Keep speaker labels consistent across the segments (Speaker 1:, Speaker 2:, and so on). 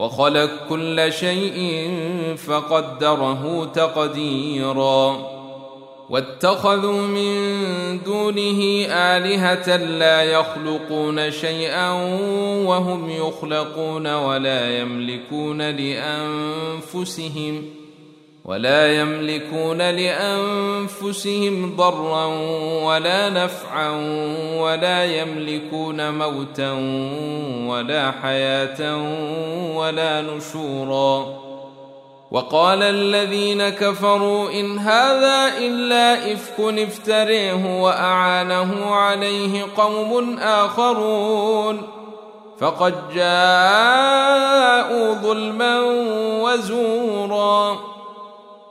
Speaker 1: وخلق كل شيء فقدره تقديرا. واتخذوا من دونه آلهة لا يخلقون شيئا وهم يخلقون ولا يملكون لأنفسهم ولا يملكون لأنفسهم ضرا ولا نفعا ولا يملكون موتا ولا حياة ولا نشورا. وقال الذين كفروا إن هذا إلا إفك افتريه وأعانه عليه قوم آخرون. فقد جاءوا ظلما وزورا.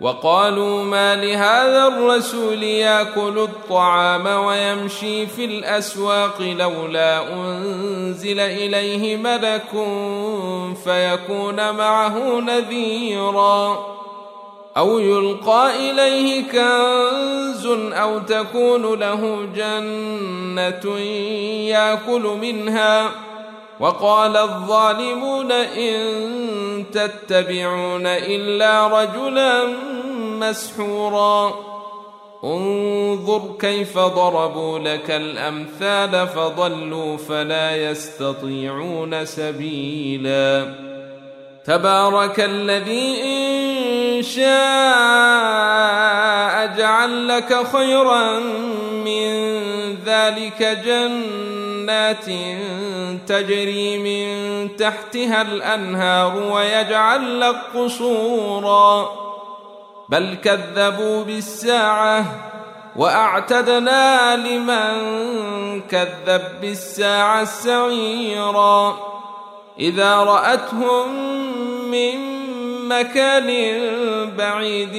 Speaker 1: وقالوا ما لهذا الرسول ياكل الطعام ويمشي في الأسواق لولا أنزل إليه ملك فيكون معه نذيرا أو يلقى إليه كنز أو تكون له جنة ياكل منها وقال الظالمون إن تتبعون إلا رجلا مسحورا. انظر كيف ضربوا لك الأمثال فضلوا فلا يستطيعون سبيلا. تبارك الذي إن شاء جعل لك خيرا من ذلك جنات تجري من تحتها الأنهار ويجعل لك قصورا. بل كذبوا بالساعة وأعتدنا لمن كذب بالساعة السعيرا إذا رأتهم من مكان بعيد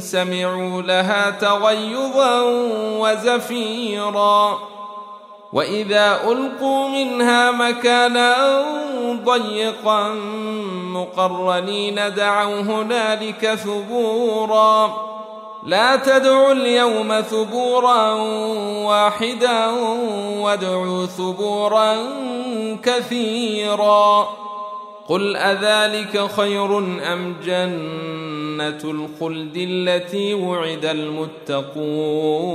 Speaker 1: سمعوا لها تغيظا وزفيرا. وإذا ألقوا منها مكانا ضيقا مقرنين دعوا هنالك ثبورا. لا تدعوا اليوم ثبورا واحدا وادعوا ثبورا كثيرا. قل أذلك خير أم جنة الخلد التي وعد المتقون؟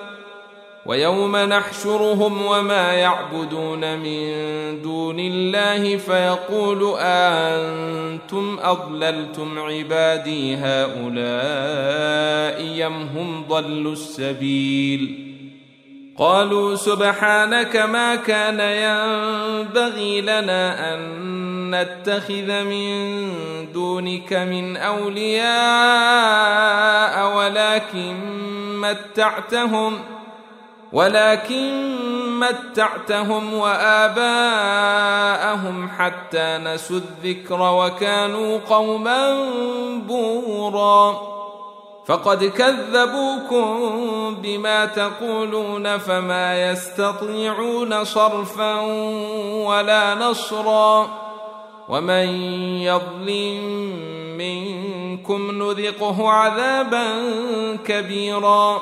Speaker 1: ويوم نحشرهم وما يعبدون من دون الله فيقول أنتم أضللتم عبادي هؤلاء أم هم ضلوا السبيل قالوا سبحانك ما كان ينبغي لنا أن نتخذ من دونك من أولياء ولكن متعتهم ۖ ولكن متعتهم وآباءهم حتى نسوا الذكر وكانوا قوما بورا. فقد كذبوكم بما تقولون فما يستطيعون صرفا ولا نصرا. ومن يظلم منكم نذقه عذابا كبيرا.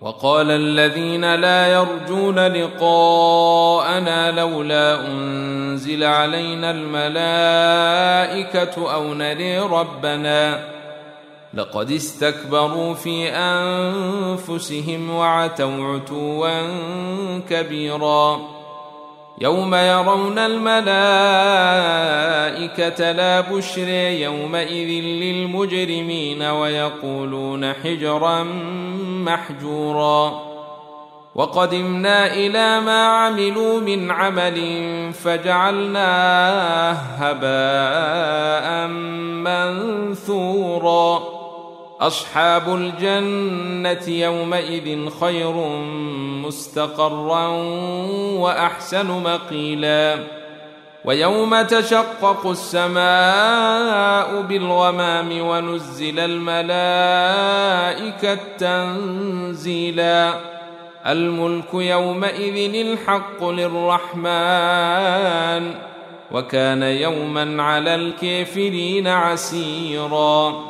Speaker 1: وقال الذين لا يرجون لقاءنا لولا أنزل علينا الملائكة أو نري ربنا لقد استكبروا في أنفسهم وعتوا عتوا كبيرا يوم يرون الملائكة لا بشر يومئذ للمجرمين ويقولون حجرا محجورا. وقدمنا إلى ما عملوا من عمل فجعلناه هباء منثورا. أصحاب الجنة يومئذ خير مستقرا وأحسن مقيلا. ويوم تشقق السماء بالغمام ونزل الملائكة تنزيلا. الملك يومئذ الحق للرحمن وكان يوما على الكافرين عسيرا.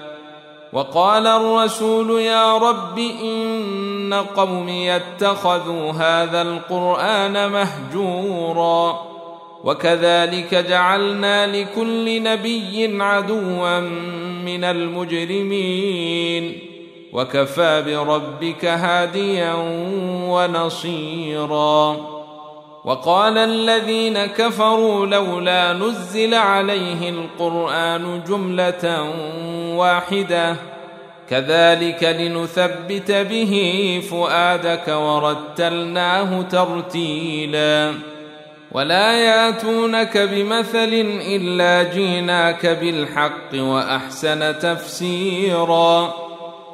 Speaker 1: وقال الرسول يا رب إن قومي اتخذوا هذا القرآن مهجورا وكذلك جعلنا لكل نبي عدوا من المجرمين وكفى بربك هاديا ونصيرا وقال الذين كفروا لولا نزل عليه القرآن جملة واحدة. كذلك لنثبت به فؤادك ورتلناه ترتيلا. ولا ياتونك بمثل إلا جيناك بالحق وأحسن تفسيرا.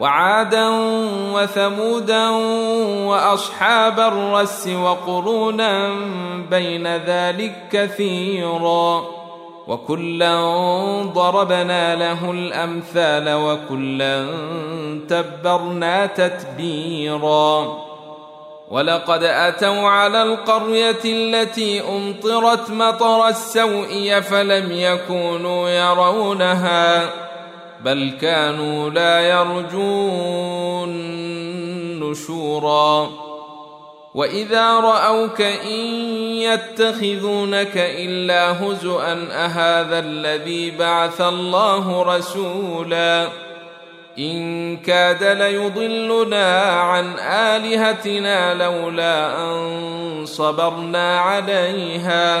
Speaker 1: وعادا وثمودا وأصحاب الرس وقرونا بين ذلك كثيرا وكلا ضربنا له الأمثال وكلا تبرنا تتبيرا ولقد أتوا على القرية التي أمطرت مطر السوء فلم يكونوا يرونها بل كانوا لا يرجون نشورا. وإذا رأوك إن يتخذونك إلا هزءا أهذا الذي بعث الله رسولا؟ إن كاد ليضلنا عن آلهتنا لولا أن صبرنا عليها.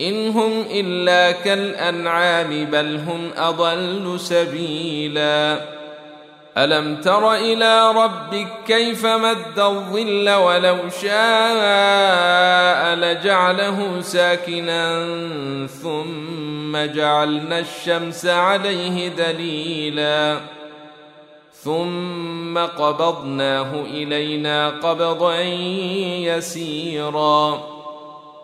Speaker 1: إن هم إلا كالأنعام بل هم أضل سبيلا. ألم تر إلى ربك كيف مد الظل ولو شاء لجعله ساكنا ثم جعلنا الشمس عليه دليلا. ثم قبضناه إلينا قبضا يسيرا.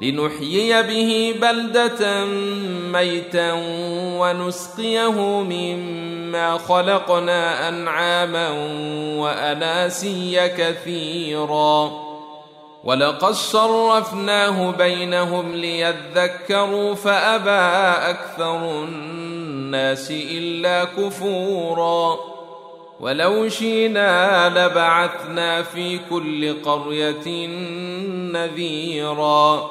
Speaker 1: لنحيي به بلدة ميتا ونسقيه مما خلقنا أنعاما وأناسيا كثيرا. ولقد صرفناه بينهم ليذكروا فأبى أكثر الناس إلا كفورا. ولو شئنا لبعثنا في كل قرية نذيرا.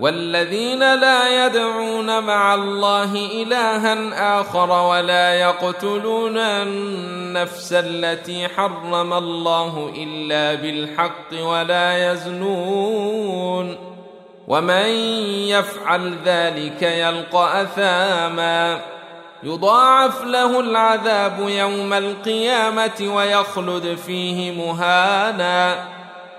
Speaker 1: والذين لا يدعون مع الله إلها آخر ولا يقتلون النفس التي حرم الله إلا بالحق ولا يزنون ومن يفعل ذلك يلقى أثاما يضاعف له العذاب يوم القيامة ويخلد فيه مهانا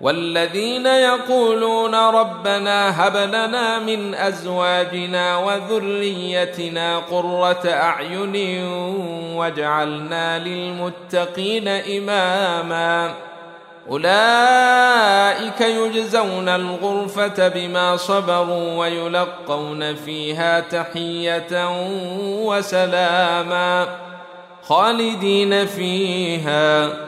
Speaker 1: والذين يقولون ربنا هب لنا من أزواجنا وذريتنا قرة أعين واجعلنا للمتقين إماما. أولئك يجزون الغرفة بما صبروا ويلقون فيها تحية وسلاما خالدين فيها.